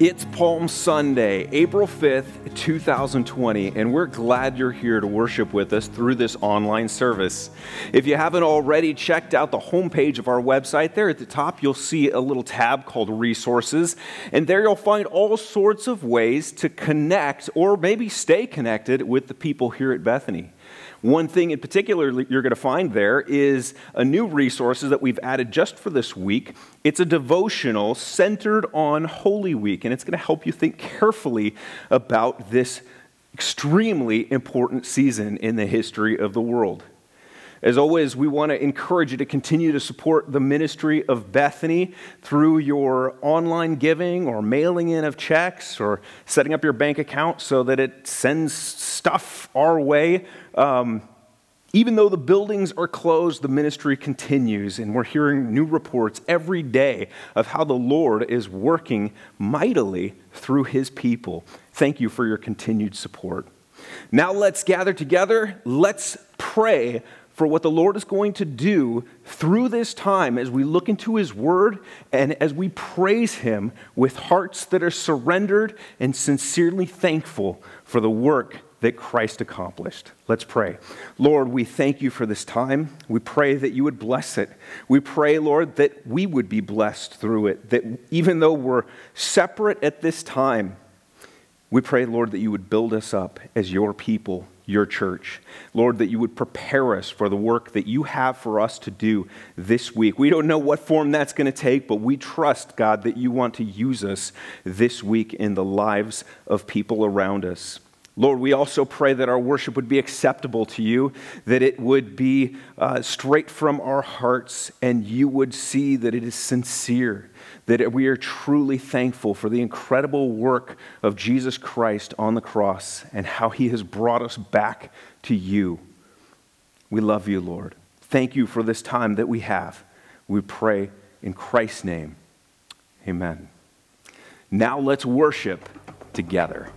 It's Palm Sunday, April 5th, 2020, and we're glad you're here to worship with us through this online service. If you haven't already checked out the homepage of our website, there at the top you'll see a little tab called Resources, and there you'll find all sorts of ways to connect or maybe stay connected with the people here at Bethany. One thing in particular you're going to find there is a new resource that we've added just for this week. It's a devotional centered on Holy Week, and it's going to help you think carefully about this extremely important season in the history of the world. As always, we want to encourage you to continue to support the ministry of Bethany through your online giving or mailing in of checks or setting up your bank account so that it sends stuff our way. Um, even though the buildings are closed, the ministry continues, and we're hearing new reports every day of how the Lord is working mightily through his people. Thank you for your continued support. Now let's gather together. Let's pray for what the Lord is going to do through this time as we look into His Word and as we praise Him with hearts that are surrendered and sincerely thankful for the work that Christ accomplished. Let's pray. Lord, we thank you for this time. We pray that you would bless it. We pray, Lord, that we would be blessed through it, that even though we're separate at this time, we pray, Lord, that you would build us up as your people your church. Lord, that you would prepare us for the work that you have for us to do this week. We don't know what form that's going to take, but we trust, God, that you want to use us this week in the lives of people around us. Lord, we also pray that our worship would be acceptable to you, that it would be uh, straight from our hearts, and you would see that it is sincere that we are truly thankful for the incredible work of Jesus Christ on the cross and how he has brought us back to you. We love you, Lord. Thank you for this time that we have. We pray in Christ's name. Amen. Now let's worship together.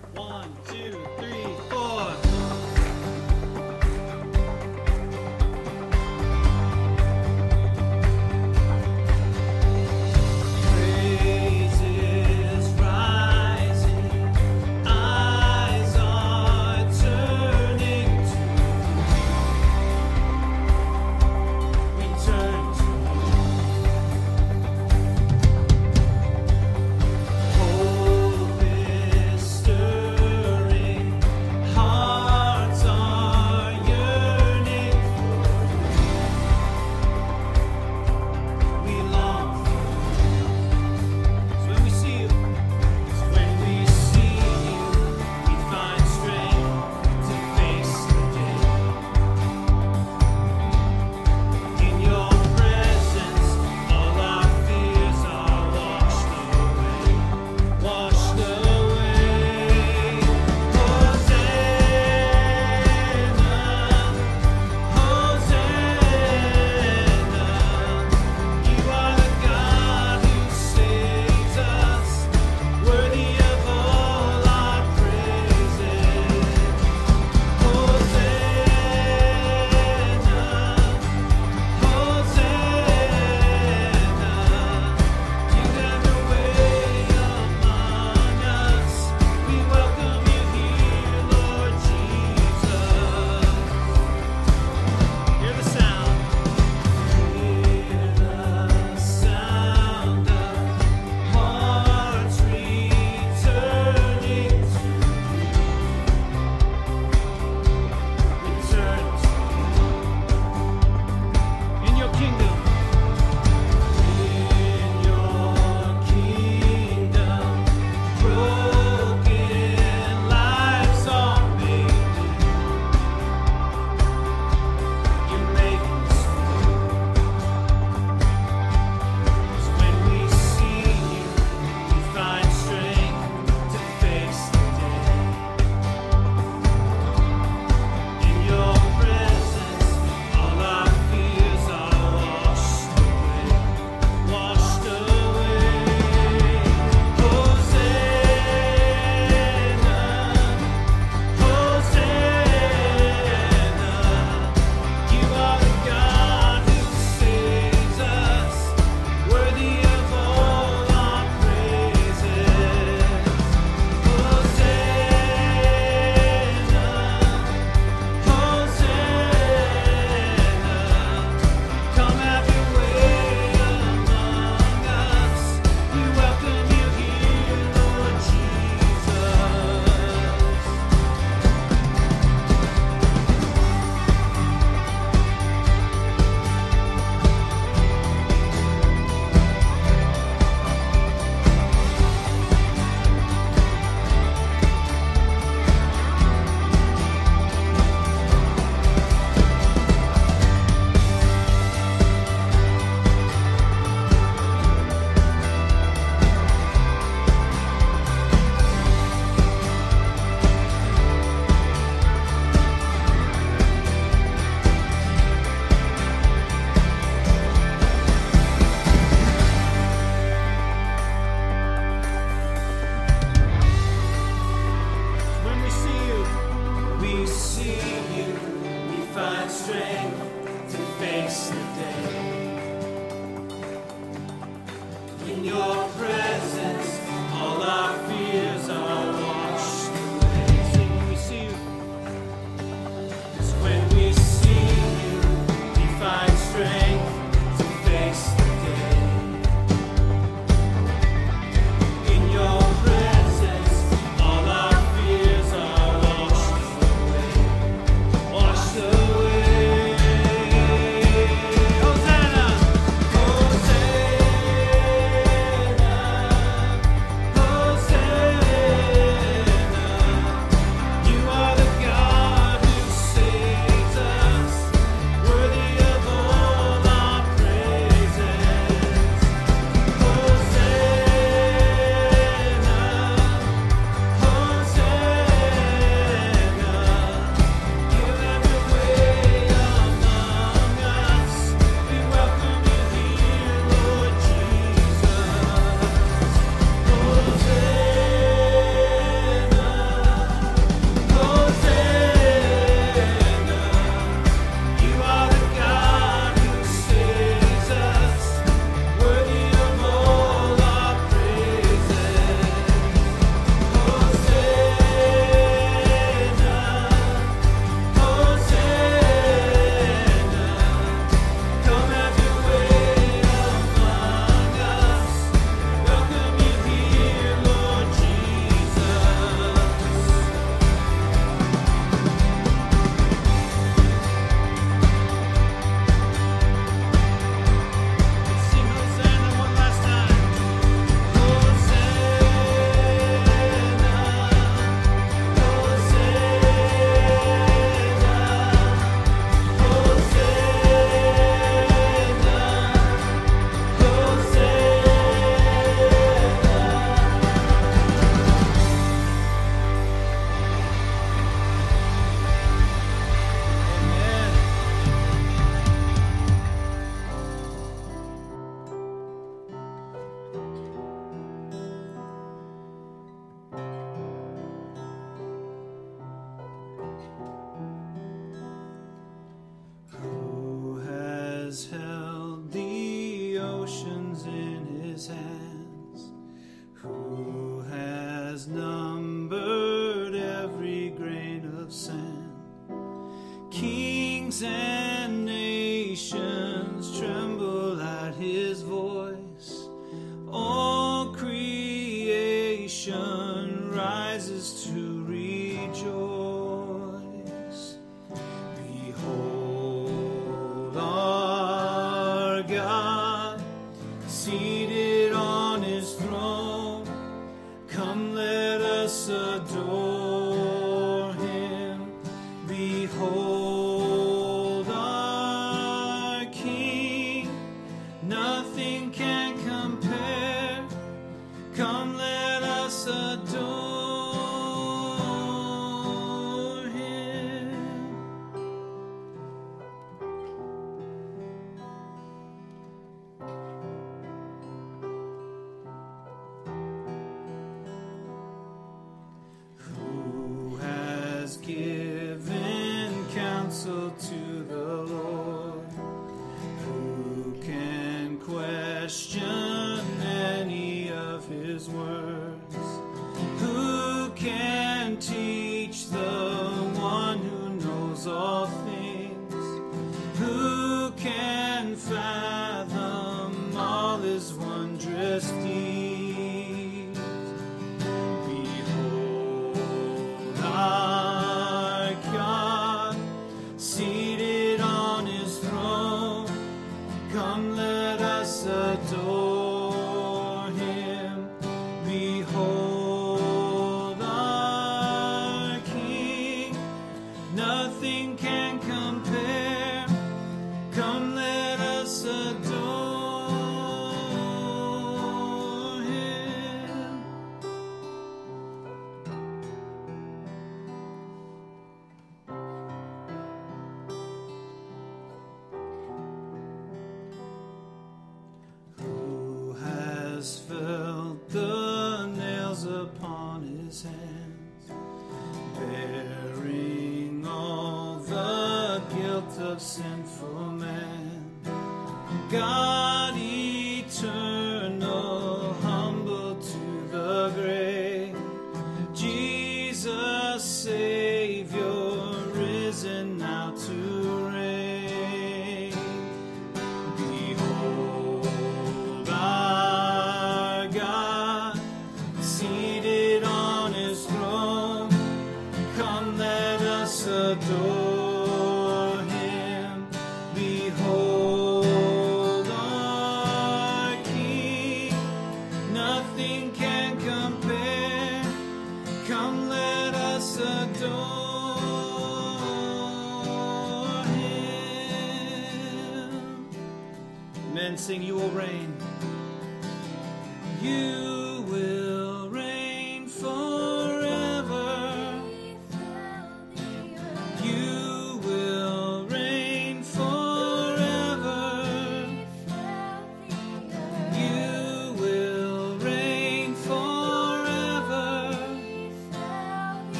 sing, You will reign.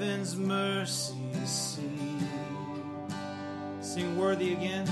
heaven's mercy see. Sing worthy again.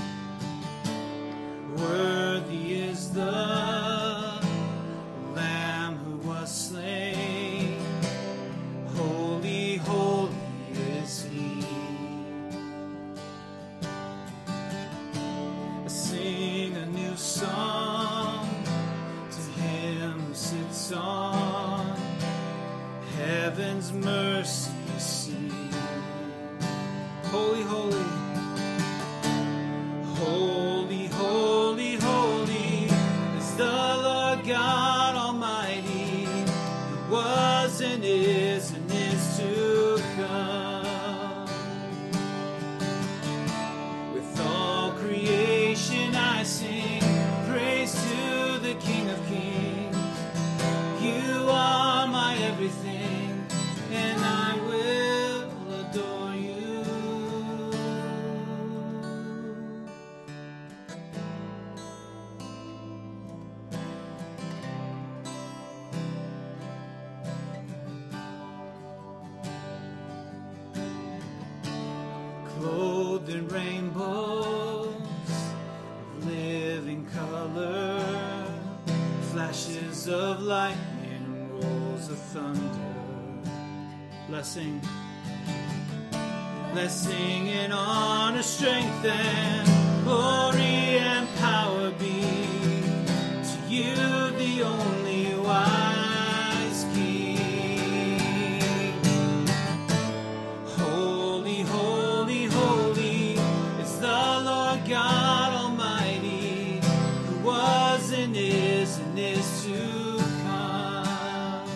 is and is and is to come.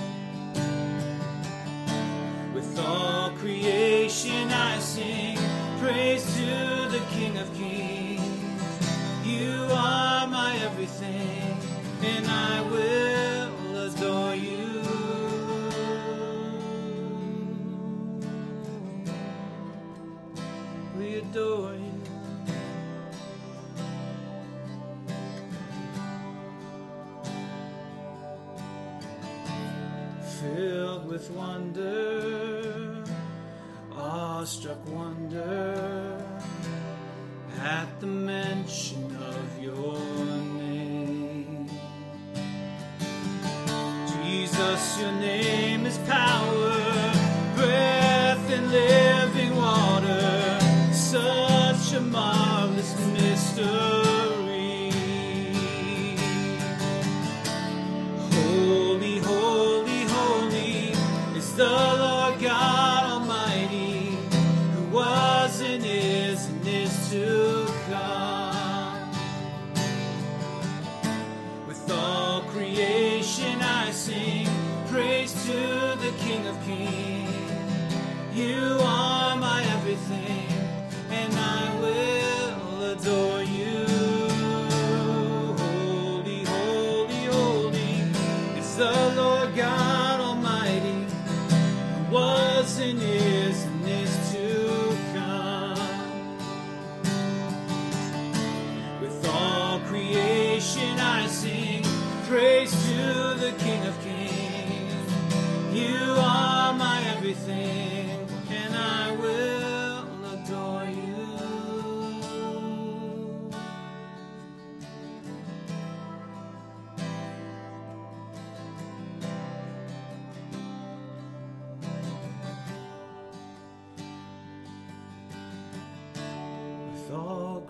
With all creation I sing praise to the King of Kings.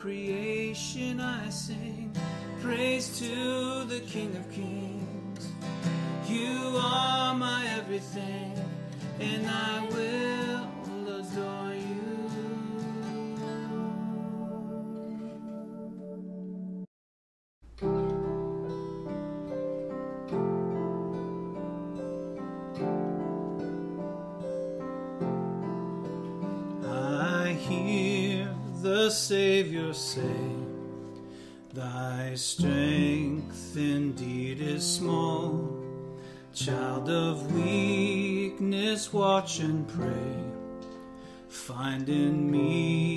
creation I sing praise to the King of Kings. You are my everything, and I will. say, Thy strength indeed is small. Child of weakness, watch and pray. Find in me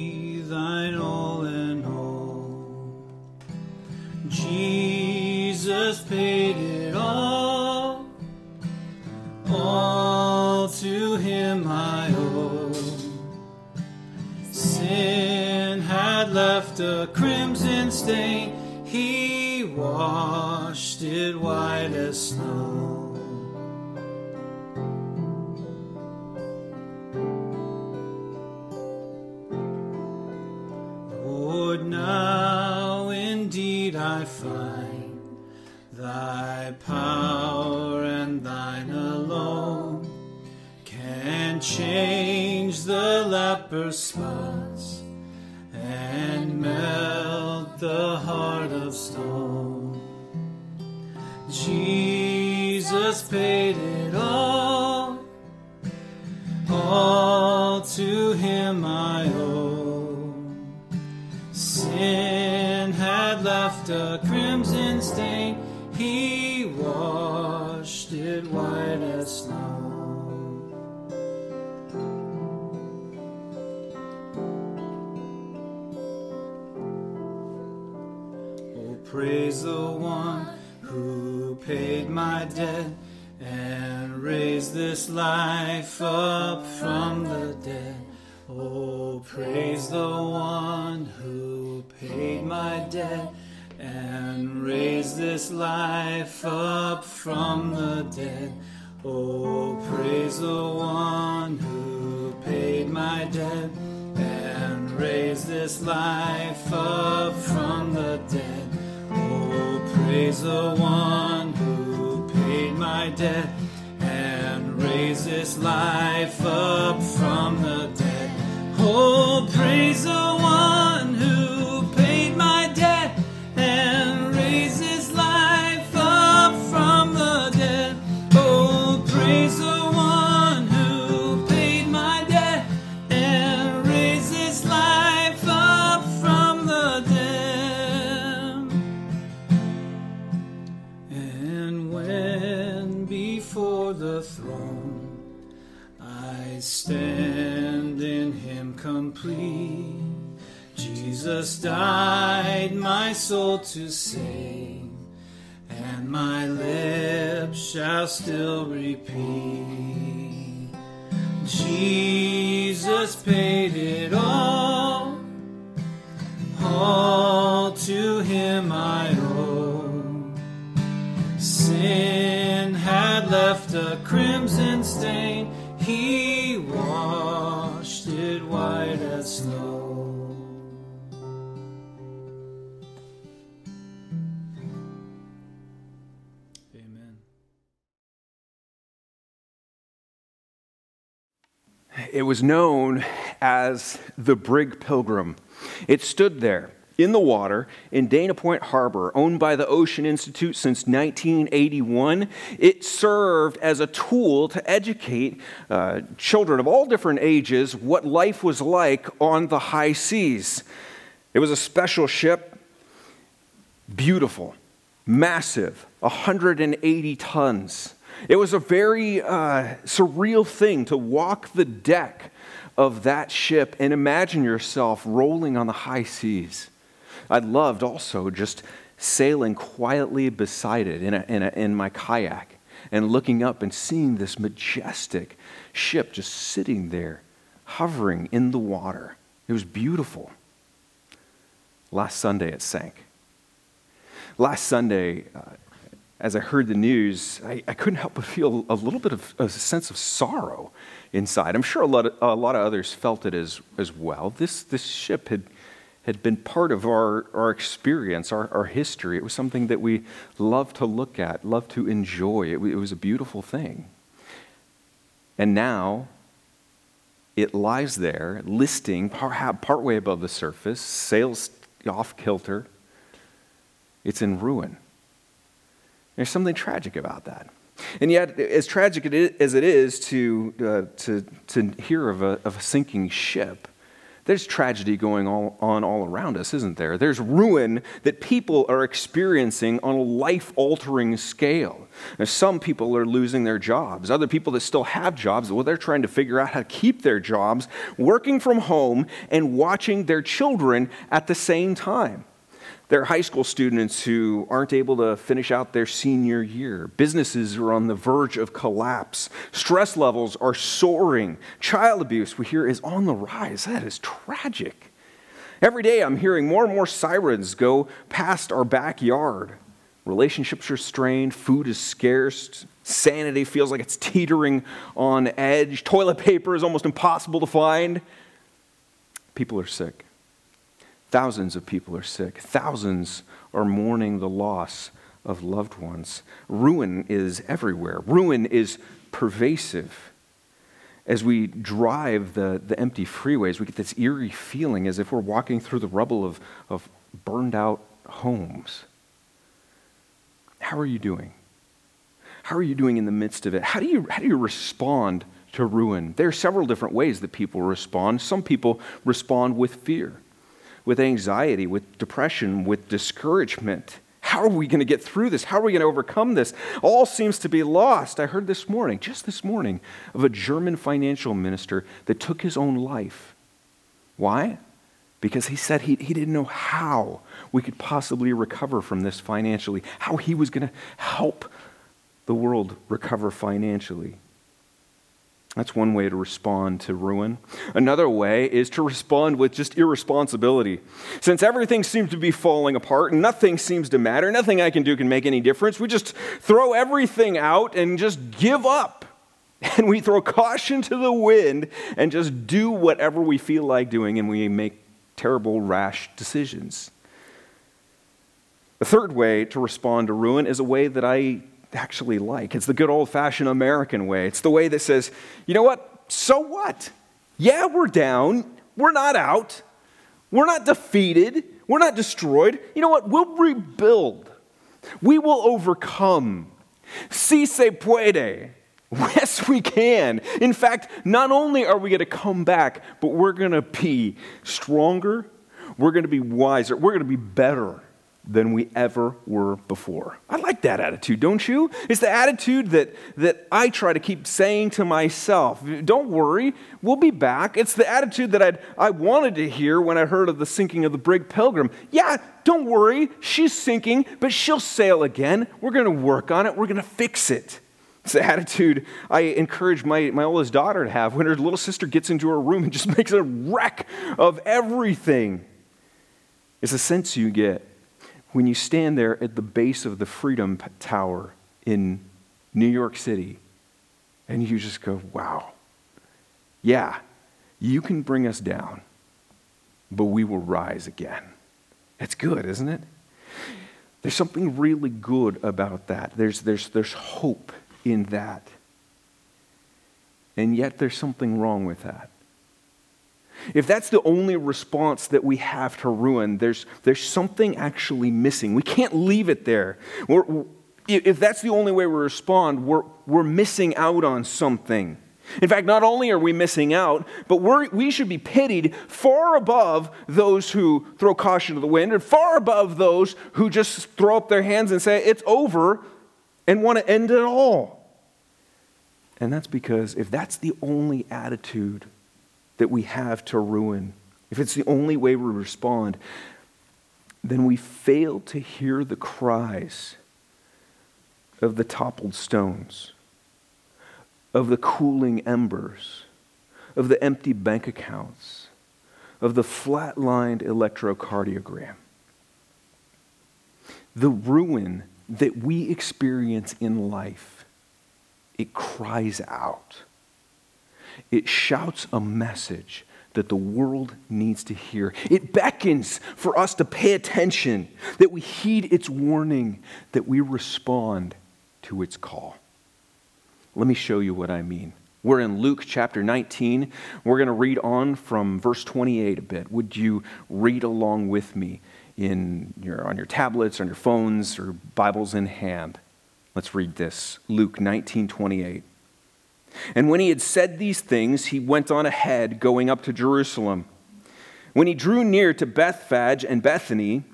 praise the one who paid my debt and raised this life up from the dead. Oh, praise the one who paid my debt and raised this life up from the dead. Oh, praise the one who paid my debt and raised this life up from the dead the one who paid my debt and raised this life up from the dead. Oh, complete. Jesus died my soul to save, and my lips shall still repeat. Jesus paid it all, all to him I owe. Sin had left a crimson stain. He snow. Amen. It was known as the Brig Pilgrim. It stood there in the water in Dana Point Harbor, owned by the Ocean Institute since 1981. It served as a tool to educate uh, children of all different ages what life was like on the high seas. It was a special ship, beautiful, massive, 180 tons. It was a very uh, surreal thing to walk the deck of that ship and imagine yourself rolling on the high seas. I loved also just sailing quietly beside it in, a, in, a, in my kayak and looking up and seeing this majestic ship just sitting there, hovering in the water. It was beautiful. Last Sunday, it sank. Last Sunday, uh, as I heard the news, I, I, couldn't help but feel a little bit of a sense of sorrow inside. I'm sure a lot of, a lot of others felt it as, as well. This, this ship had, had been part of our, our experience, our, our history. It was something that we loved to look at, loved to enjoy. It, it was a beautiful thing. And now, it lies there, listing part, partway above the surface, sails off kilter. It's in ruin. There's something tragic about that. And yet, as tragic as it is to, uh, to, to hear of a, of a sinking ship, there's tragedy going on all around us, isn't there? There's ruin that people are experiencing on a life altering scale. Now, some people are losing their jobs. Other people that still have jobs, well, they're trying to figure out how to keep their jobs, working from home and watching their children at the same time. There are high school students who aren't able to finish out their senior year. Businesses are on the verge of collapse. Stress levels are soaring. Child abuse, we hear, is on the rise. That is tragic. Every day I'm hearing more and more sirens go past our backyard. Relationships are strained, food is scarce, sanity feels like it's teetering on edge, toilet paper is almost impossible to find. People are sick. Thousands of people are sick. Thousands are mourning the loss of loved ones. Ruin is everywhere, ruin is pervasive. As we drive the, the empty freeways, we get this eerie feeling as if we're walking through the rubble of, of burned out homes. How are you doing? How are you doing in the midst of it? How do you, how do you respond to ruin? There are several different ways that people respond. Some people respond with fear with anxiety, with depression, with discouragement. How are we going to get through this? How are we going to overcome this? All seems to be lost. I heard this morning, just this morning, of a German financial minister that took his own life. Why? Because he said he, he didn't know how we could possibly recover from this financially, how he was going to help the world recover financially. That's one way to respond to ruin. Another way is to respond with just irresponsibility. Since everything seems to be falling apart and nothing seems to matter, nothing I can do can make any difference, we just throw everything out and just give up. And we throw caution to the wind and just do whatever we feel like doing, and we make terrible, rash decisions. The third way to respond to ruin is a way that I actually like. It's the good old fashioned American way. It's the way that says, you know what? So what? Yeah, we're down. We're not out. We're not defeated. We're not destroyed. You know what? We'll rebuild. We will overcome. Si se puede. Yes, we can. In fact, not only are we going to come back, but we're going to be stronger. We're going to be wiser. We're going to be better than we ever were before. I like that attitude, don't you? It's the attitude that, that I try to keep saying to myself, don't worry, we'll be back. It's the attitude that I'd, I wanted to hear when I heard of the sinking of the brig Pilgrim. Yeah, don't worry, she's sinking, but she'll sail again. We're going to work on it, we're going to fix it. It's the attitude I encourage my, my oldest daughter to have when her little sister gets into her room and just makes a wreck of everything. It's a sense you get when you stand there at the base of the Freedom Tower in New York City and you just go, wow, yeah, you can bring us down, but we will rise again. It's good, isn't it? There's something really good about that. There's, there's, there's hope in that. And yet, there's something wrong with that. If that's the only response that we have to ruin, there's, there's something actually missing. We can't leave it there. We're, if that's the only way we respond, we're, we're missing out on something. In fact, not only are we missing out, but we should be pitied far above those who throw caution to the wind and far above those who just throw up their hands and say, it's over, and want to end it all. And that's because if that's the only attitude that we have to ruin, if it's the only way we respond, then we fail to hear the cries of the toppled stones, of the cooling embers, of the empty bank accounts, of the flat-lined electrocardiogram. The ruin that we experience in life, it cries out. It shouts a message that the world needs to hear. It beckons for us to pay attention, that we heed its warning, that we respond to its call. Let me show you what I mean. We're in Luke chapter 19. We're going to read on from verse 28 a bit. Would you read along with me in your, on your tablets, on your phones, or Bibles in hand? Let's read this. Luke 19 28. And when he had said these things, he went on ahead, going up to Jerusalem. When he drew near to Bethphage and Bethany,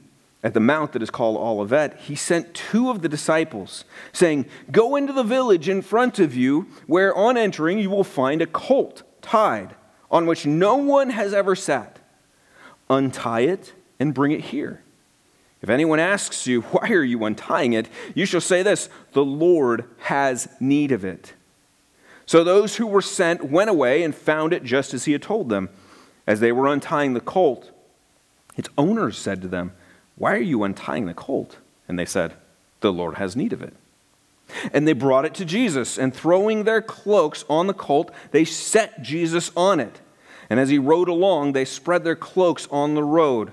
at the mount that is called Olivet, he sent two of the disciples, saying, Go into the village in front of you, where on entering you will find a colt tied, on which no one has ever sat. Untie it and bring it here. If anyone asks you, Why are you untying it? you shall say this The Lord has need of it. So those who were sent went away and found it just as he had told them. As they were untying the colt, its owners said to them, Why are you untying the colt? And they said, The Lord has need of it. And they brought it to Jesus, and throwing their cloaks on the colt, they set Jesus on it. And as he rode along, they spread their cloaks on the road.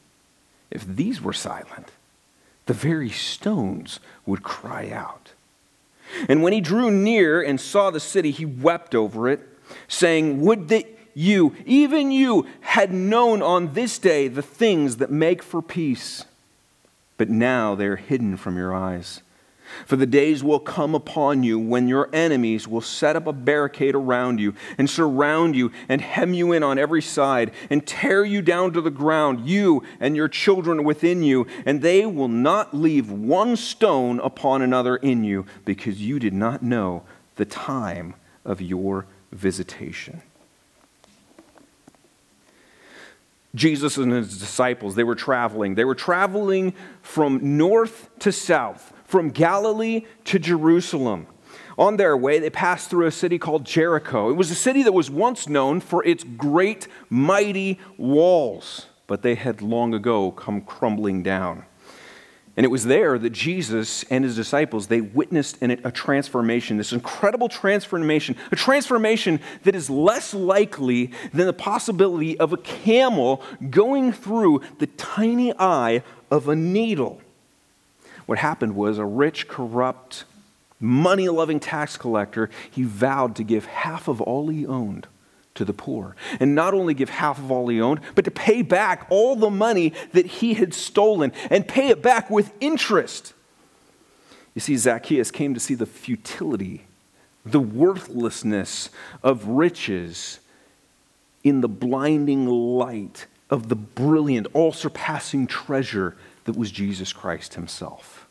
if these were silent, the very stones would cry out. And when he drew near and saw the city, he wept over it, saying, Would that you, even you, had known on this day the things that make for peace. But now they are hidden from your eyes. For the days will come upon you when your enemies will set up a barricade around you and surround you and hem you in on every side and tear you down to the ground, you and your children within you, and they will not leave one stone upon another in you because you did not know the time of your visitation. Jesus and his disciples, they were traveling. They were traveling from north to south from Galilee to Jerusalem. On their way, they passed through a city called Jericho. It was a city that was once known for its great, mighty walls, but they had long ago come crumbling down. And it was there that Jesus and his disciples, they witnessed in it a transformation, this incredible transformation, a transformation that is less likely than the possibility of a camel going through the tiny eye of a needle. What happened was a rich, corrupt, money loving tax collector, he vowed to give half of all he owned to the poor. And not only give half of all he owned, but to pay back all the money that he had stolen and pay it back with interest. You see, Zacchaeus came to see the futility, the worthlessness of riches in the blinding light of the brilliant, all surpassing treasure that was Jesus Christ himself.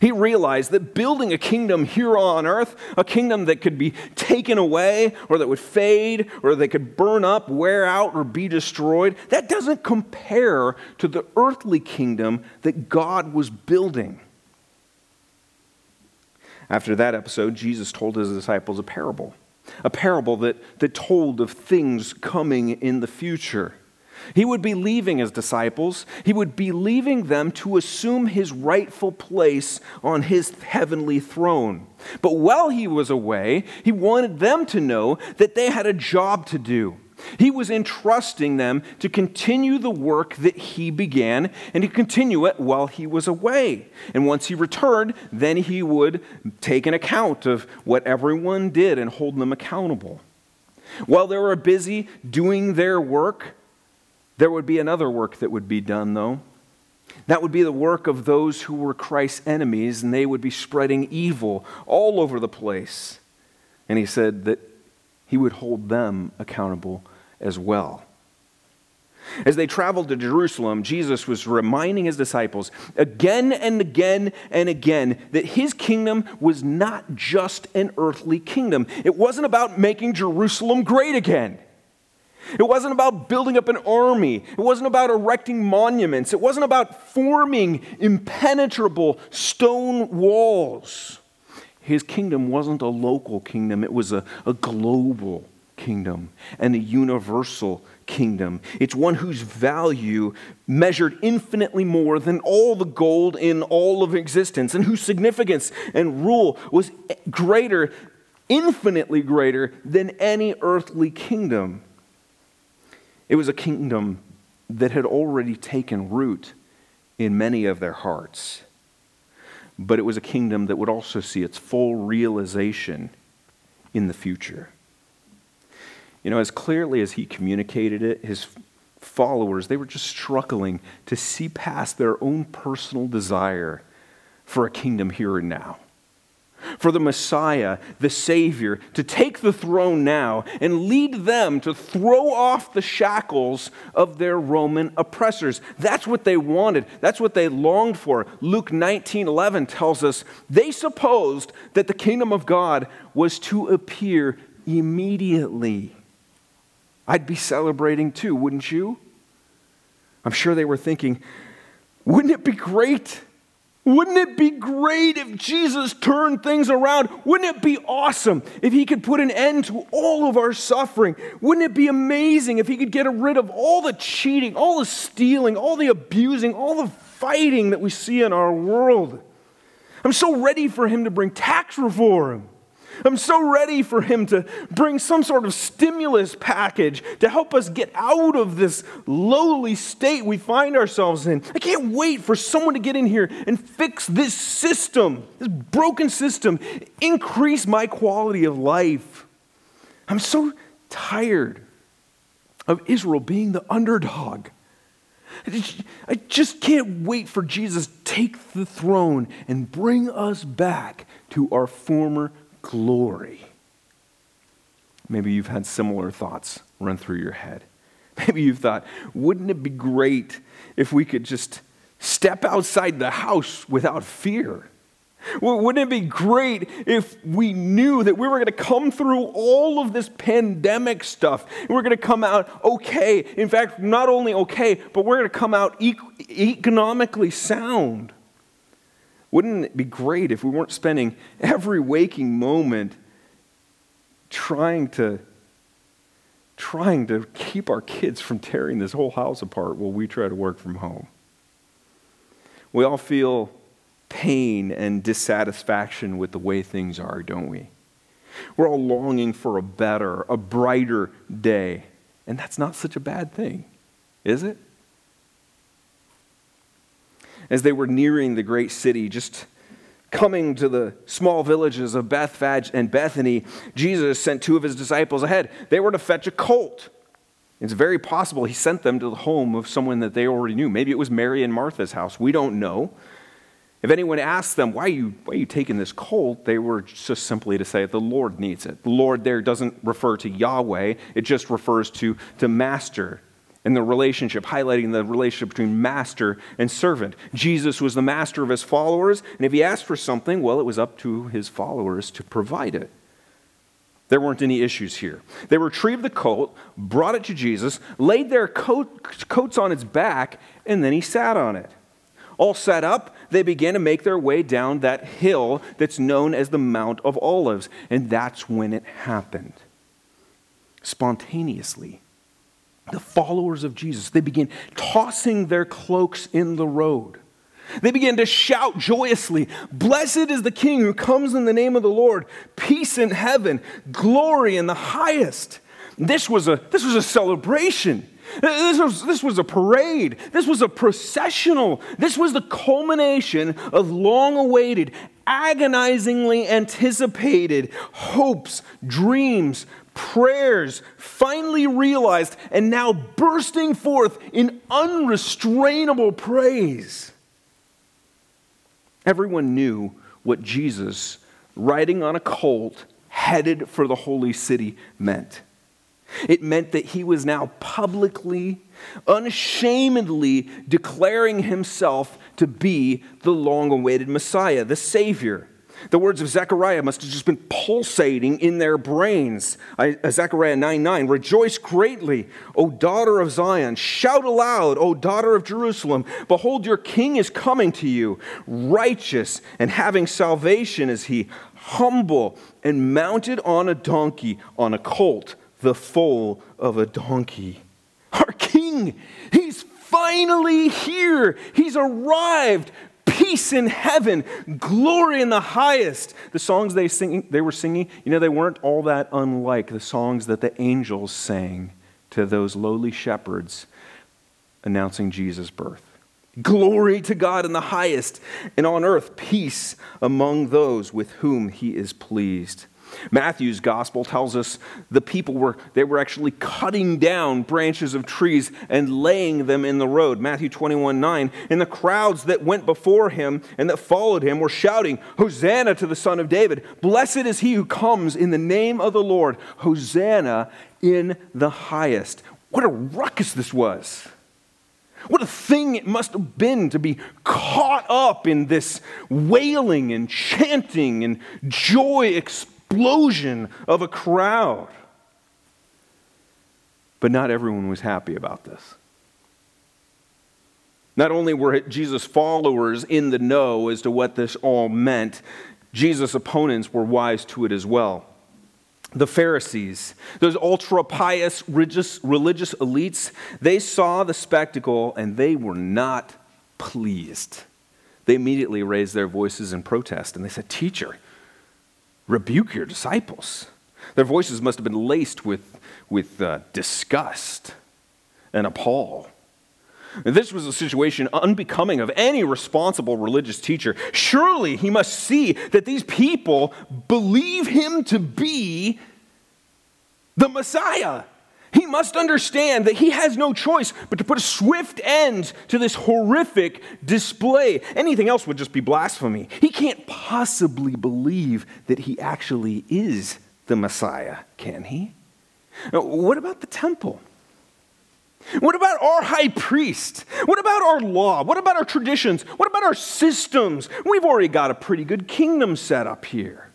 He realized that building a kingdom here on earth, a kingdom that could be taken away or that would fade or that could burn up, wear out, or be destroyed, that doesn't compare to the earthly kingdom that God was building. After that episode, Jesus told his disciples a parable, a parable that, that told of things coming in the future. He would be leaving his disciples. He would be leaving them to assume his rightful place on his heavenly throne. But while he was away, he wanted them to know that they had a job to do. He was entrusting them to continue the work that he began and to continue it while he was away. And once he returned, then he would take an account of what everyone did and hold them accountable. While they were busy doing their work, there would be another work that would be done, though. That would be the work of those who were Christ's enemies, and they would be spreading evil all over the place. And he said that he would hold them accountable as well. As they traveled to Jerusalem, Jesus was reminding his disciples again and again and again that his kingdom was not just an earthly kingdom. It wasn't about making Jerusalem great again. It wasn't about building up an army. It wasn't about erecting monuments. It wasn't about forming impenetrable stone walls. His kingdom wasn't a local kingdom, it was a, a global kingdom and a universal kingdom. It's one whose value measured infinitely more than all the gold in all of existence, and whose significance and rule was greater, infinitely greater than any earthly kingdom. It was a kingdom that had already taken root in many of their hearts. But it was a kingdom that would also see its full realization in the future. You know, as clearly as he communicated it, his followers, they were just struggling to see past their own personal desire for a kingdom here and now for the Messiah, the Savior, to take the throne now and lead them to throw off the shackles of their Roman oppressors. That's what they wanted. That's what they longed for. Luke 19 11 tells us they supposed that the kingdom of God was to appear immediately. I'd be celebrating too, wouldn't you? I'm sure they were thinking, wouldn't it be great wouldn't it be great if Jesus turned things around? Wouldn't it be awesome if he could put an end to all of our suffering? Wouldn't it be amazing if he could get rid of all the cheating, all the stealing, all the abusing, all the fighting that we see in our world? I'm so ready for him to bring tax reform. I'm so ready for him to bring some sort of stimulus package to help us get out of this lowly state we find ourselves in. I can't wait for someone to get in here and fix this system, this broken system, increase my quality of life. I'm so tired of Israel being the underdog. I just can't wait for Jesus to take the throne and bring us back to our former glory. Maybe you've had similar thoughts run through your head. Maybe you've thought, wouldn't it be great if we could just step outside the house without fear? Wouldn't it be great if we knew that we were going to come through all of this pandemic stuff we're going to come out okay? In fact, not only okay, but we're going to come out economically sound. Wouldn't it be great if we weren't spending every waking moment trying to trying to keep our kids from tearing this whole house apart while we try to work from home? We all feel pain and dissatisfaction with the way things are, don't we? We're all longing for a better, a brighter day. And that's not such a bad thing, is it? As they were nearing the great city, just coming to the small villages of Bethphage and Bethany, Jesus sent two of his disciples ahead. They were to fetch a colt. It's very possible he sent them to the home of someone that they already knew. Maybe it was Mary and Martha's house. We don't know. If anyone asked them, why are, you, why are you taking this colt? They were just simply to say, the Lord needs it. The Lord there doesn't refer to Yahweh, it just refers to, to master and the relationship, highlighting the relationship between master and servant. Jesus was the master of his followers, and if he asked for something, well, it was up to his followers to provide it. There weren't any issues here. They retrieved the coat, brought it to Jesus, laid their coat, coats on its back, and then he sat on it. All set up, they began to make their way down that hill that's known as the Mount of Olives, and that's when it happened. Spontaneously, the followers of Jesus, they begin tossing their cloaks in the road. They began to shout joyously, Blessed is the King who comes in the name of the Lord, peace in heaven, glory in the highest. This was a, this was a celebration. This was, this was a parade. This was a processional. This was the culmination of long awaited, agonizingly anticipated hopes, dreams, prayers finally realized and now bursting forth in unrestrainable praise. Everyone knew what Jesus, riding on a colt, headed for the holy city, meant. It meant that he was now publicly, unashamedly declaring himself to be the long awaited Messiah, the Savior. The words of Zechariah must have just been pulsating in their brains. I, uh, Zechariah 9 9, rejoice greatly, O daughter of Zion. Shout aloud, O daughter of Jerusalem. Behold, your king is coming to you, righteous and having salvation is he, humble and mounted on a donkey, on a colt, the foal of a donkey. Our king, he's finally here. He's arrived peace in heaven, glory in the highest. The songs they, sing, they were singing, you know, they weren't all that unlike the songs that the angels sang to those lowly shepherds announcing Jesus' birth. Glory to God in the highest, and on earth peace among those with whom he is pleased. Matthew's gospel tells us the people were they were actually cutting down branches of trees and laying them in the road. Matthew 21, 9. And the crowds that went before him and that followed him were shouting, Hosanna to the Son of David. Blessed is he who comes in the name of the Lord. Hosanna in the highest. What a ruckus this was. What a thing it must have been to be caught up in this wailing and chanting and joy expression explosion of a crowd. But not everyone was happy about this. Not only were Jesus' followers in the know as to what this all meant, Jesus' opponents were wise to it as well. The Pharisees, those ultra pious religious, religious elites, they saw the spectacle and they were not pleased. They immediately raised their voices in protest and they said, Teacher, rebuke your disciples. Their voices must have been laced with, with uh, disgust and appall. This was a situation unbecoming of any responsible religious teacher. Surely he must see that these people believe him to be the Messiah. He must understand that he has no choice but to put a swift end to this horrific display. Anything else would just be blasphemy. He can't possibly believe that he actually is the Messiah, can he? Now, what about the temple? What about our high priest? What about our law? What about our traditions? What about our systems? We've already got a pretty good kingdom set up here.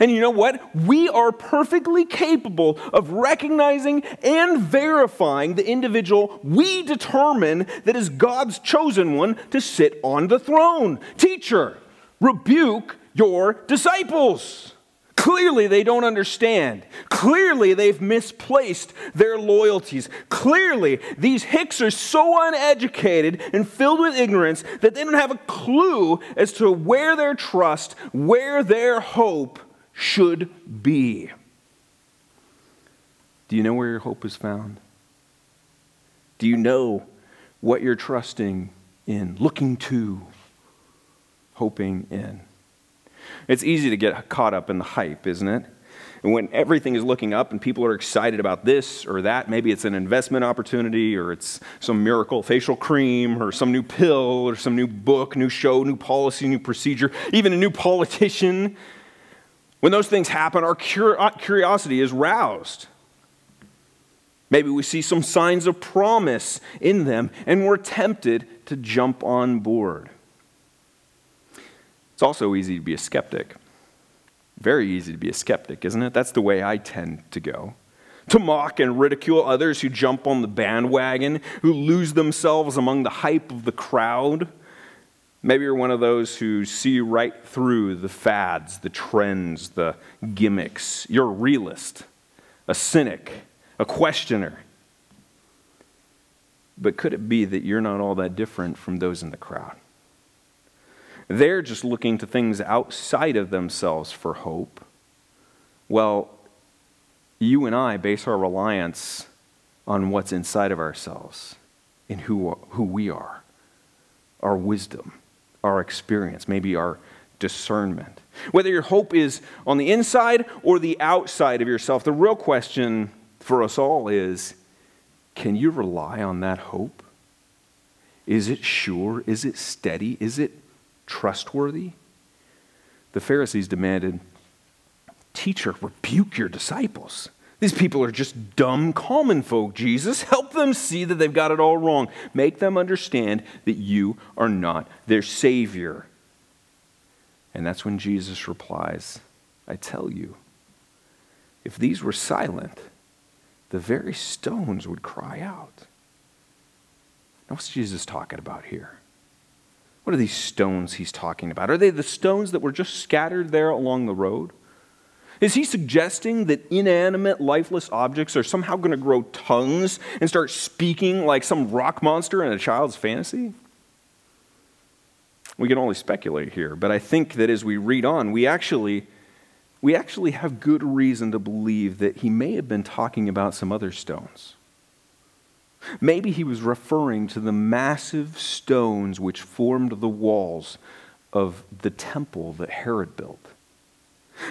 And you know what? We are perfectly capable of recognizing and verifying the individual we determine that is God's chosen one to sit on the throne. Teacher, rebuke your disciples. Clearly, they don't understand. Clearly, they've misplaced their loyalties. Clearly, these hicks are so uneducated and filled with ignorance that they don't have a clue as to where their trust, where their hope should be. Do you know where your hope is found? Do you know what you're trusting in, looking to, hoping in. It's easy to get caught up in the hype, isn't it? And when everything is looking up and people are excited about this or that, maybe it's an investment opportunity or it's some miracle facial cream or some new pill or some new book, new show, new policy, new procedure, even a new politician. When those things happen, our uh, curiosity is roused. Maybe we see some signs of promise in them and we're tempted to jump on board. It's also easy to be a skeptic. Very easy to be a skeptic, isn't it? That's the way I tend to go. To mock and ridicule others who jump on the bandwagon, who lose themselves among the hype of the crowd. Maybe you're one of those who see right through the fads, the trends, the gimmicks. You're a realist, a cynic, a questioner. But could it be that you're not all that different from those in the crowd? They're just looking to things outside of themselves for hope. Well, you and I base our reliance on what's inside of ourselves, in who, who we are, our wisdom, our experience, maybe our discernment. Whether your hope is on the inside or the outside of yourself, the real question for us all is can you rely on that hope? Is it sure? Is it steady? Is it trustworthy? The Pharisees demanded, Teacher, rebuke your disciples. These people are just dumb, common folk, Jesus. Help them see that they've got it all wrong. Make them understand that you are not their Savior. And that's when Jesus replies, I tell you, if these were silent, the very stones would cry out. Now, what's Jesus talking about here? What are these stones he's talking about? Are they the stones that were just scattered there along the road? Is he suggesting that inanimate, lifeless objects are somehow going to grow tongues and start speaking like some rock monster in a child's fantasy? We can only speculate here, but I think that as we read on, we actually, we actually have good reason to believe that he may have been talking about some other stones. Maybe he was referring to the massive stones which formed the walls of the temple that Herod built.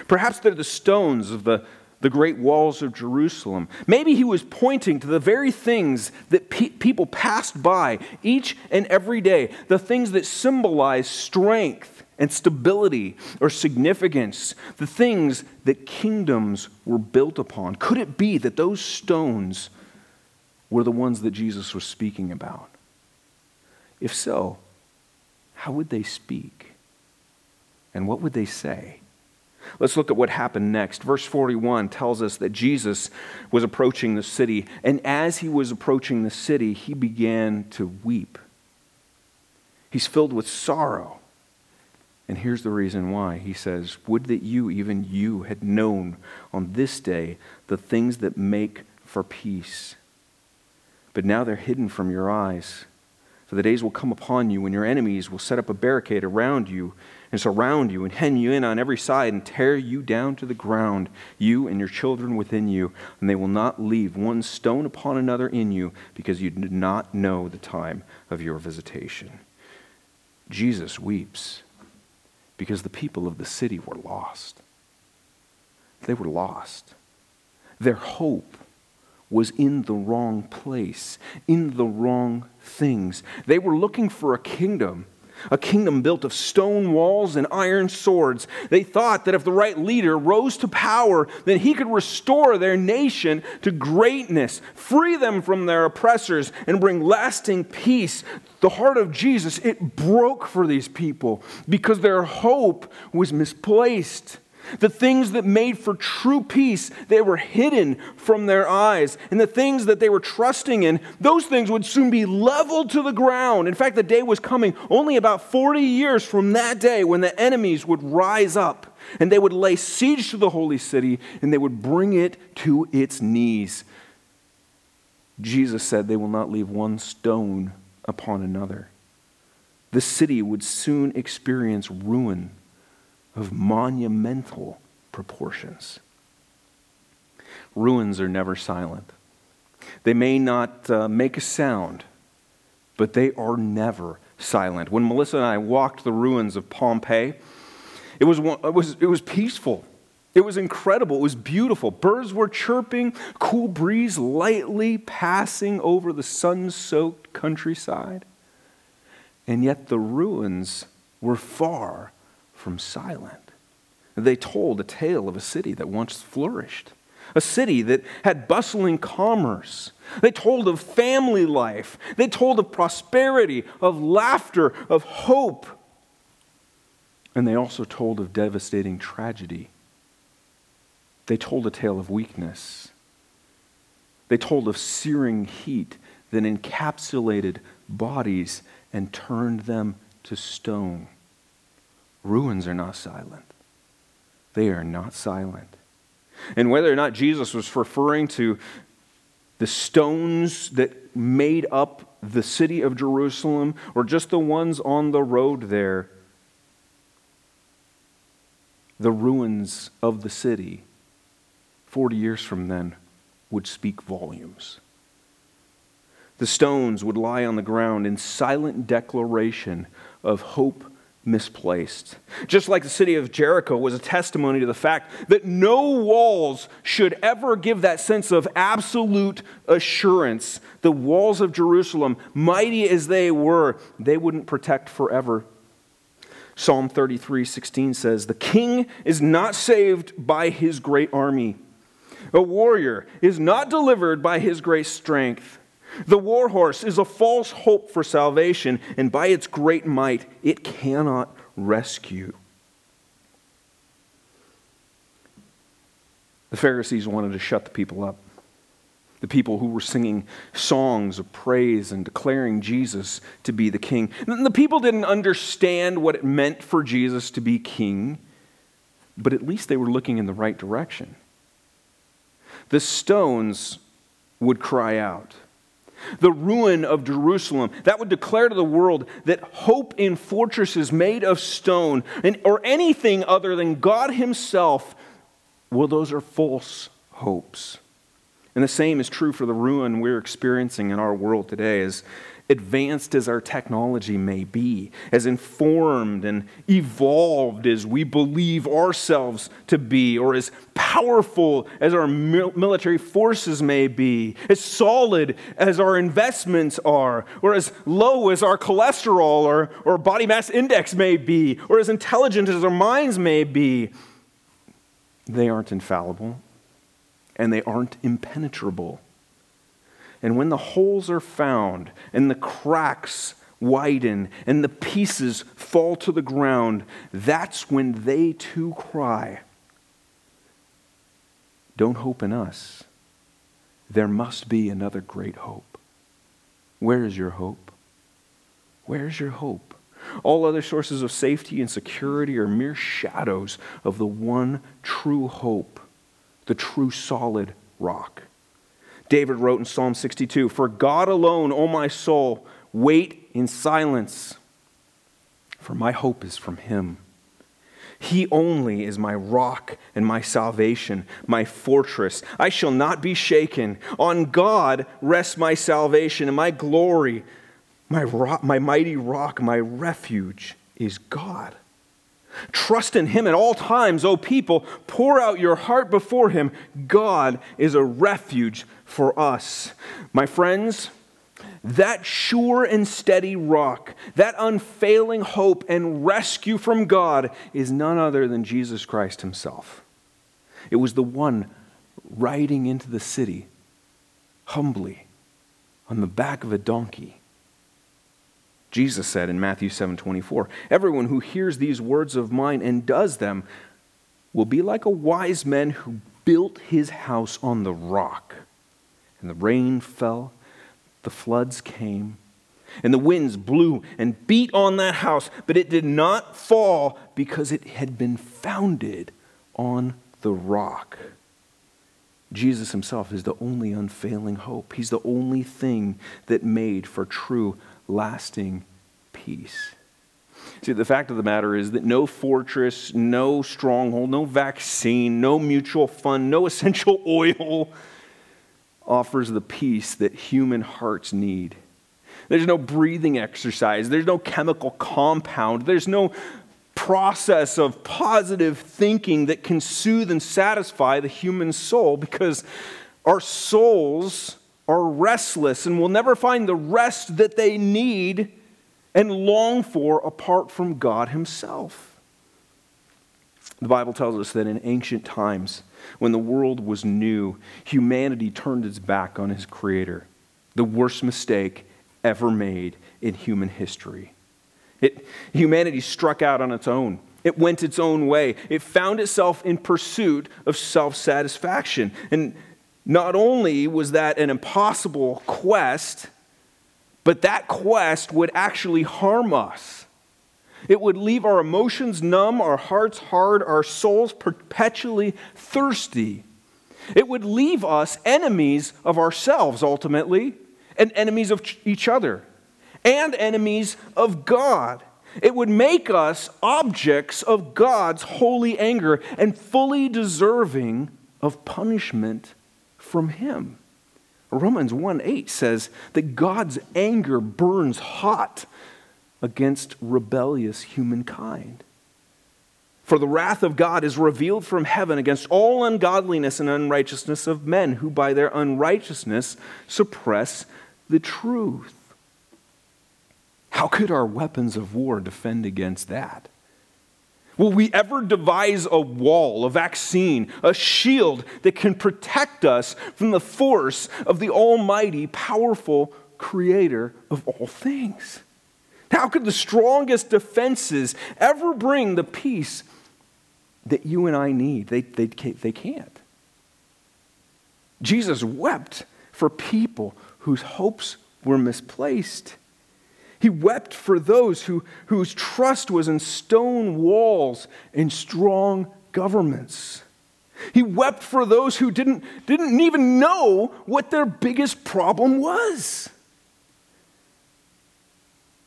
Perhaps they're the stones of the, the great walls of Jerusalem. Maybe he was pointing to the very things that pe- people passed by each and every day, the things that symbolize strength and stability or significance, the things that kingdoms were built upon. Could it be that those stones were the ones that Jesus was speaking about? If so, how would they speak? And what would they say? Let's look at what happened next. Verse 41 tells us that Jesus was approaching the city, and as he was approaching the city, he began to weep. He's filled with sorrow. And here's the reason why. He says, Would that you, even you, had known on this day the things that make for peace but now they're hidden from your eyes. For the days will come upon you when your enemies will set up a barricade around you and surround you and hem you in on every side and tear you down to the ground, you and your children within you, and they will not leave one stone upon another in you because you did not know the time of your visitation. Jesus weeps because the people of the city were lost. They were lost. Their hope was in the wrong place, in the wrong things. They were looking for a kingdom, a kingdom built of stone walls and iron swords. They thought that if the right leader rose to power, then he could restore their nation to greatness, free them from their oppressors, and bring lasting peace. The heart of Jesus, it broke for these people because their hope was misplaced. The things that made for true peace, they were hidden from their eyes. And the things that they were trusting in, those things would soon be leveled to the ground. In fact, the day was coming only about 40 years from that day when the enemies would rise up and they would lay siege to the holy city and they would bring it to its knees. Jesus said, They will not leave one stone upon another. The city would soon experience ruin of monumental proportions. Ruins are never silent. They may not uh, make a sound, but they are never silent. When Melissa and I walked the ruins of Pompeii, it was, it was, it was peaceful. It was incredible. It was beautiful. Birds were chirping, cool breeze lightly passing over the sun soaked countryside. And yet the ruins were far from silent. They told a tale of a city that once flourished, a city that had bustling commerce. They told of family life. They told of prosperity, of laughter, of hope. And they also told of devastating tragedy. They told a tale of weakness. They told of searing heat that encapsulated bodies and turned them to stone. Ruins are not silent. They are not silent. And whether or not Jesus was referring to the stones that made up the city of Jerusalem or just the ones on the road there, the ruins of the city 40 years from then would speak volumes. The stones would lie on the ground in silent declaration of hope misplaced. Just like the city of Jericho was a testimony to the fact that no walls should ever give that sense of absolute assurance. The walls of Jerusalem, mighty as they were, they wouldn't protect forever. Psalm 33 16 says, The king is not saved by his great army. A warrior is not delivered by his great strength. The war horse is a false hope for salvation, and by its great might, it cannot rescue. The Pharisees wanted to shut the people up. The people who were singing songs of praise and declaring Jesus to be the king. The people didn't understand what it meant for Jesus to be king, but at least they were looking in the right direction. The stones would cry out the ruin of Jerusalem. That would declare to the world that hope in fortresses made of stone and, or anything other than God Himself, well, those are false hopes. And the same is true for the ruin we're experiencing in our world today as advanced as our technology may be, as informed and evolved as we believe ourselves to be, or as powerful as our military forces may be, as solid as our investments are, or as low as our cholesterol or, or body mass index may be, or as intelligent as our minds may be, they aren't infallible and they aren't impenetrable. And when the holes are found and the cracks widen and the pieces fall to the ground, that's when they too cry, Don't hope in us. There must be another great hope. Where is your hope? Where is your hope? All other sources of safety and security are mere shadows of the one true hope, the true solid rock. David wrote in Psalm 62 For God alone, O my soul, wait in silence, for my hope is from him. He only is my rock and my salvation, my fortress. I shall not be shaken. On God rests my salvation and my glory. My, rock, my mighty rock, my refuge is God. Trust in Him at all times, O people. Pour out your heart before Him. God is a refuge for us. My friends, that sure and steady rock, that unfailing hope and rescue from God is none other than Jesus Christ Himself. It was the one riding into the city humbly on the back of a donkey Jesus said in Matthew 7 24, Everyone who hears these words of mine and does them will be like a wise man who built his house on the rock. And the rain fell, the floods came, and the winds blew and beat on that house, but it did not fall because it had been founded on the rock. Jesus himself is the only unfailing hope. He's the only thing that made for true lasting peace. See, the fact of the matter is that no fortress, no stronghold, no vaccine, no mutual fund, no essential oil offers the peace that human hearts need. There's no breathing exercise. There's no chemical compound. There's no process of positive thinking that can soothe and satisfy the human soul because our souls are restless and will never find the rest that they need and long for apart from God Himself. The Bible tells us that in ancient times, when the world was new, humanity turned its back on His Creator. The worst mistake ever made in human history. It, humanity struck out on its own. It went its own way. It found itself in pursuit of self satisfaction. And not only was that an impossible quest, but that quest would actually harm us. It would leave our emotions numb, our hearts hard, our souls perpetually thirsty. It would leave us enemies of ourselves ultimately, and enemies of each other, and enemies of God. It would make us objects of God's holy anger and fully deserving of punishment from Him. Romans 1 8 says that God's anger burns hot against rebellious humankind. For the wrath of God is revealed from heaven against all ungodliness and unrighteousness of men who by their unrighteousness suppress the truth. How could our weapons of war defend against that? Will we ever devise a wall, a vaccine, a shield that can protect us from the force of the Almighty, powerful Creator of all things? How could the strongest defenses ever bring the peace that you and I need? They, they, they can't. Jesus wept for people whose hopes were misplaced. He wept for those who, whose trust was in stone walls and strong governments. He wept for those who didn't, didn't even know what their biggest problem was.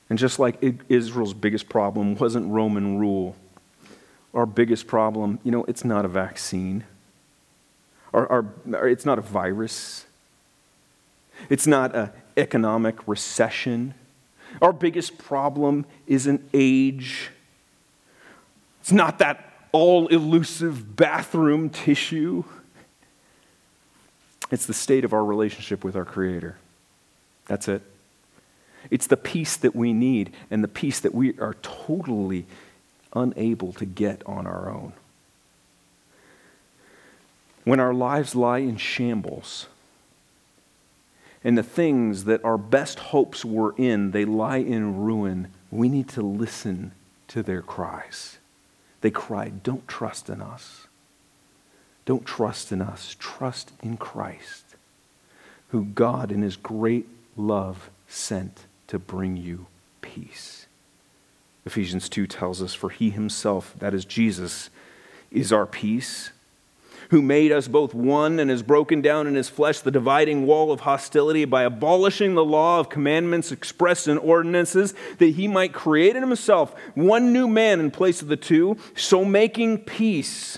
And just like Israel's biggest problem wasn't Roman rule, our biggest problem, you know, it's not a vaccine, our, our, it's not a virus, it's not an economic recession. Our biggest problem isn't age. It's not that all elusive bathroom tissue. It's the state of our relationship with our Creator. That's it. It's the peace that we need and the peace that we are totally unable to get on our own. When our lives lie in shambles, and the things that our best hopes were in, they lie in ruin, we need to listen to their cries. They cried, Don't trust in us. Don't trust in us. Trust in Christ, who God, in his great love, sent to bring you peace. Ephesians 2 tells us, For he himself, that is Jesus, is our peace who made us both one and has broken down in his flesh the dividing wall of hostility by abolishing the law of commandments expressed in ordinances, that he might create in himself one new man in place of the two, so making peace,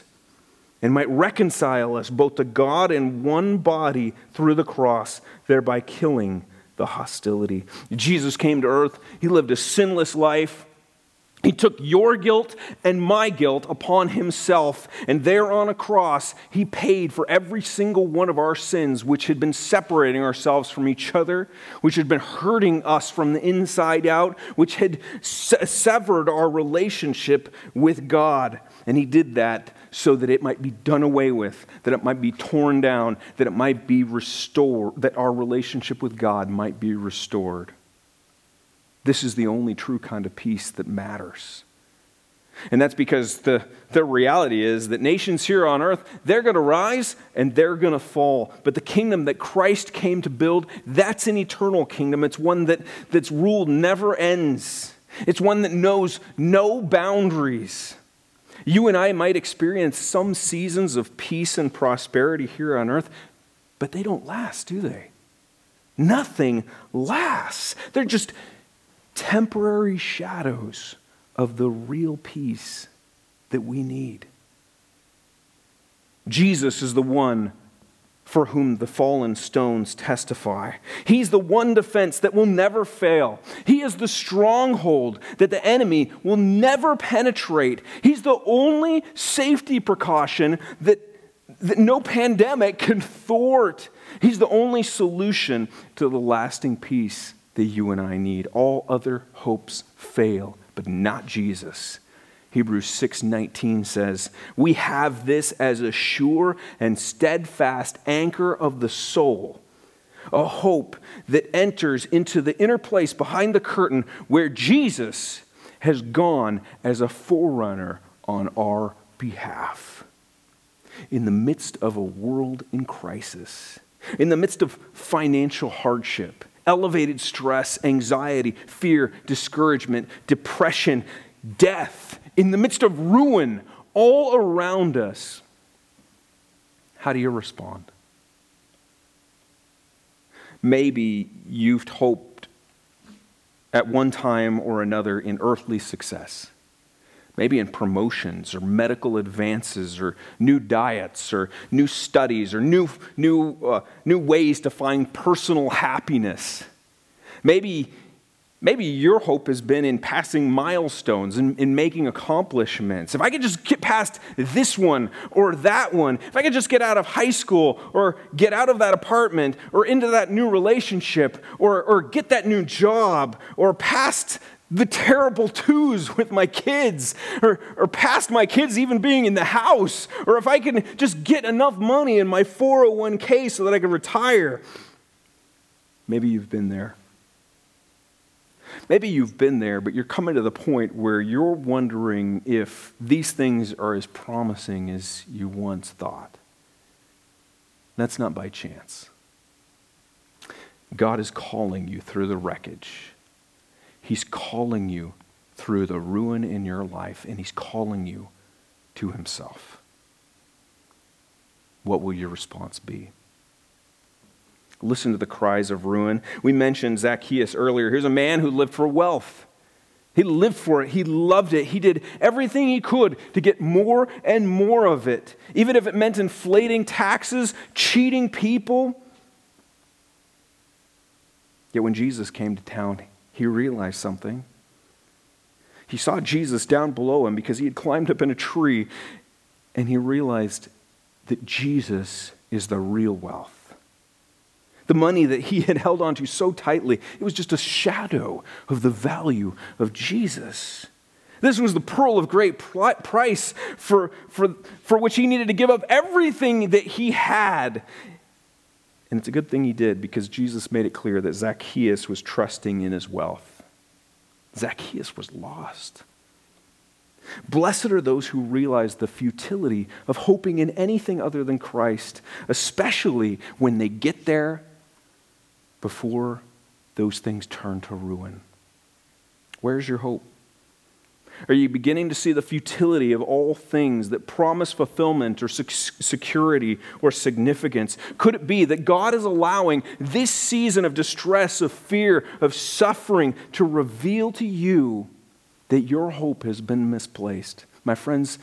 and might reconcile us both to God in one body through the cross, thereby killing the hostility. Jesus came to earth, he lived a sinless life. He took your guilt and my guilt upon himself, and there on a cross, he paid for every single one of our sins, which had been separating ourselves from each other, which had been hurting us from the inside out, which had se- severed our relationship with God. And he did that so that it might be done away with, that it might be torn down, that it might be restored, that our relationship with God might be restored. This is the only true kind of peace that matters. And that's because the, the reality is that nations here on earth, they're going to rise and they're going to fall. But the kingdom that Christ came to build, that's an eternal kingdom. It's one that, that's rule never ends, it's one that knows no boundaries. You and I might experience some seasons of peace and prosperity here on earth, but they don't last, do they? Nothing lasts. They're just temporary shadows of the real peace that we need. Jesus is the one for whom the fallen stones testify. He's the one defense that will never fail. He is the stronghold that the enemy will never penetrate. He's the only safety precaution that, that no pandemic can thwart. He's the only solution to the lasting peace that you and I need. All other hopes fail, but not Jesus. Hebrews 6:19 says, "We have this as a sure and steadfast anchor of the soul, a hope that enters into the inner place behind the curtain where Jesus has gone as a forerunner on our behalf." In the midst of a world in crisis, in the midst of financial hardship, elevated stress, anxiety, fear, discouragement, depression, death, in the midst of ruin all around us, how do you respond? Maybe you've hoped at one time or another in earthly success. Maybe in promotions or medical advances or new diets or new studies or new, new, uh, new ways to find personal happiness. Maybe Maybe your hope has been in passing milestones and in, in, making accomplishments. If I could just get past this one or that one, if I could just get out of high school or get out of that apartment or into that new relationship or, or get that new job or past the terrible twos with my kids or, or past my kids even being in the house or if I can just get enough money in my 401k so that I can retire. Maybe you've been there. Maybe you've been there, but you're coming to the point where you're wondering if these things are as promising as you once thought. That's not by chance. God is calling you through the wreckage. He's calling you through the ruin in your life, and He's calling you to Himself. What will your response be? Listen to the cries of ruin. We mentioned Zacchaeus earlier. Here's a man who lived for wealth. He lived for it. He loved it. He did everything he could to get more and more of it, even if it meant inflating taxes, cheating people. Yet when Jesus came to town, he realized something. He saw Jesus down below him because he had climbed up in a tree, and he realized that Jesus is the real wealth. The money that he had held onto so tightly, it was just a shadow of the value of Jesus. This was the pearl of great price for, for, for which he needed to give up everything that he had. And it's a good thing he did because Jesus made it clear that Zacchaeus was trusting in his wealth. Zacchaeus was lost. Blessed are those who realize the futility of hoping in anything other than Christ, especially when they get there before those things turn to ruin? Where's your hope? Are you beginning to see the futility of all things that promise fulfillment or security or significance? Could it be that God is allowing this season of distress, of fear, of suffering to reveal to you that your hope has been misplaced? My friends,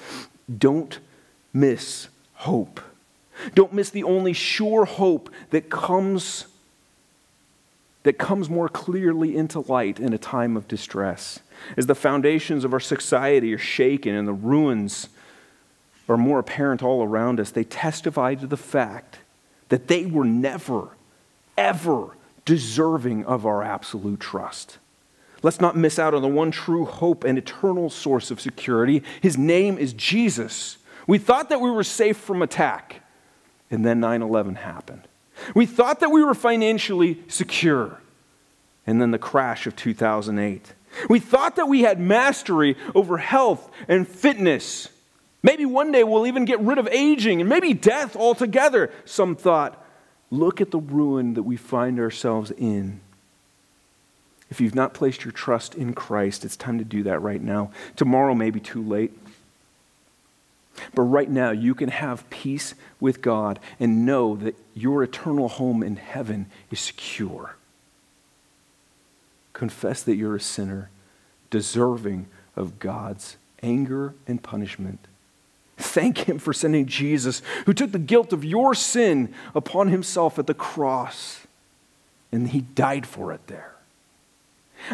don't miss hope. Don't miss the only sure hope that comes that comes more clearly into light in a time of distress. As the foundations of our society are shaken and the ruins are more apparent all around us, they testify to the fact that they were never, ever deserving of our absolute trust. Let's not miss out on the one true hope and eternal source of security. His name is Jesus. We thought that we were safe from attack, and then 9 11 happened. We thought that we were financially secure, and then the crash of 2008. We thought that we had mastery over health and fitness. Maybe one day we'll even get rid of aging and maybe death altogether. Some thought, look at the ruin that we find ourselves in. If you've not placed your trust in Christ, it's time to do that right now. Tomorrow may be too late. But right now, you can have peace with God and know that your eternal home in heaven is secure. Confess that you're a sinner, deserving of God's anger and punishment. Thank Him for sending Jesus, who took the guilt of your sin upon Himself at the cross, and He died for it there.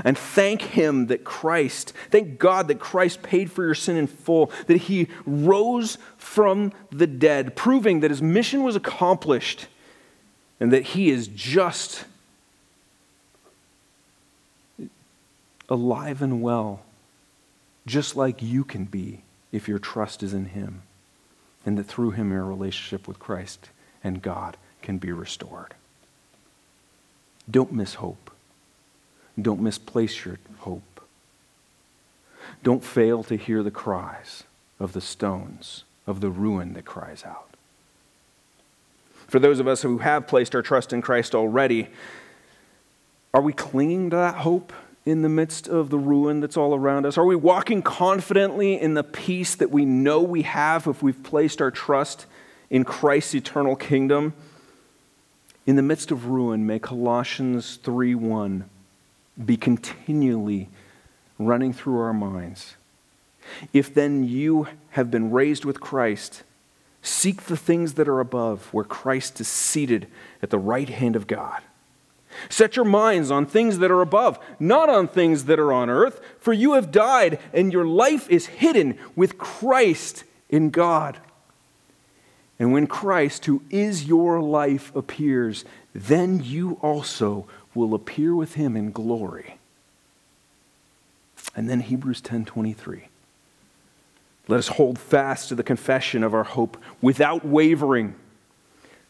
And thank Him that Christ, thank God that Christ paid for your sin in full, that He rose from the dead, proving that His mission was accomplished and that He is just alive and well, just like you can be if your trust is in Him, and that through Him your relationship with Christ and God can be restored. Don't miss hope. Don't misplace your hope. Don't fail to hear the cries of the stones, of the ruin that cries out. For those of us who have placed our trust in Christ already, are we clinging to that hope in the midst of the ruin that's all around us? Are we walking confidently in the peace that we know we have if we've placed our trust in Christ's eternal kingdom? In the midst of ruin, may Colossians 3 1 be continually running through our minds. If then you have been raised with Christ, seek the things that are above, where Christ is seated at the right hand of God. Set your minds on things that are above, not on things that are on earth, for you have died, and your life is hidden with Christ in God. And when Christ, who is your life, appears, then you also will appear with him in glory. And then Hebrews 10:23. Let us hold fast to the confession of our hope without wavering,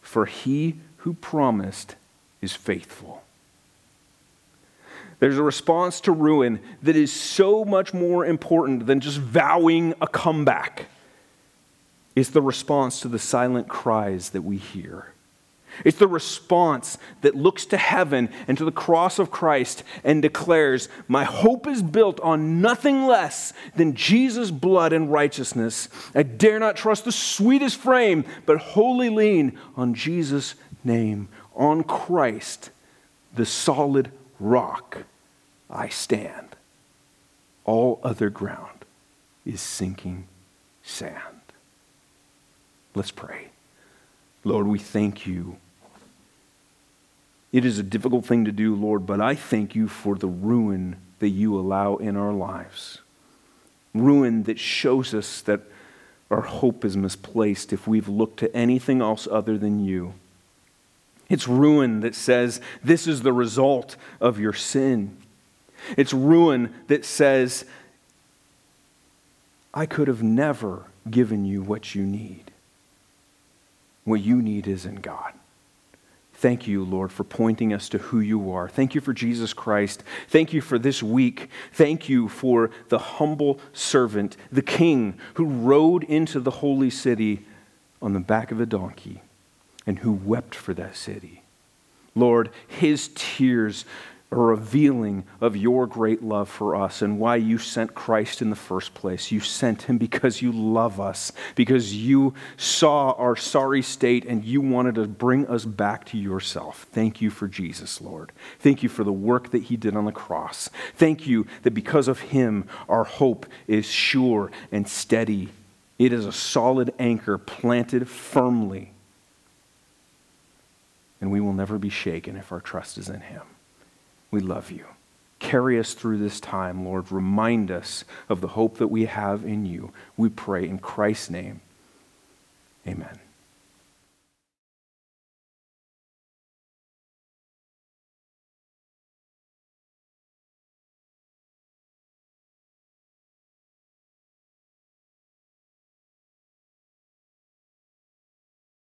for he who promised is faithful. There's a response to ruin that is so much more important than just vowing a comeback. It's the response to the silent cries that we hear. It's the response that looks to heaven and to the cross of Christ and declares, My hope is built on nothing less than Jesus' blood and righteousness. I dare not trust the sweetest frame, but wholly lean on Jesus' name, on Christ, the solid rock I stand. All other ground is sinking sand. Let's pray. Lord, we thank you it is a difficult thing to do, Lord, but I thank you for the ruin that you allow in our lives. Ruin that shows us that our hope is misplaced if we've looked to anything else other than you. It's ruin that says this is the result of your sin. It's ruin that says, I could have never given you what you need. What you need is in God. Thank you, Lord, for pointing us to who you are. Thank you for Jesus Christ. Thank you for this week. Thank you for the humble servant, the king who rode into the holy city on the back of a donkey and who wept for that city. Lord, his tears are revealing of your great love for us and why you sent Christ in the first place. You sent him because you love us, because you saw our sorry state and you wanted to bring us back to yourself. Thank you for Jesus, Lord. Thank you for the work that he did on the cross. Thank you that because of him, our hope is sure and steady. It is a solid anchor planted firmly. And we will never be shaken if our trust is in him. We love you. Carry us through this time, Lord. Remind us of the hope that we have in you. We pray in Christ's name. Amen.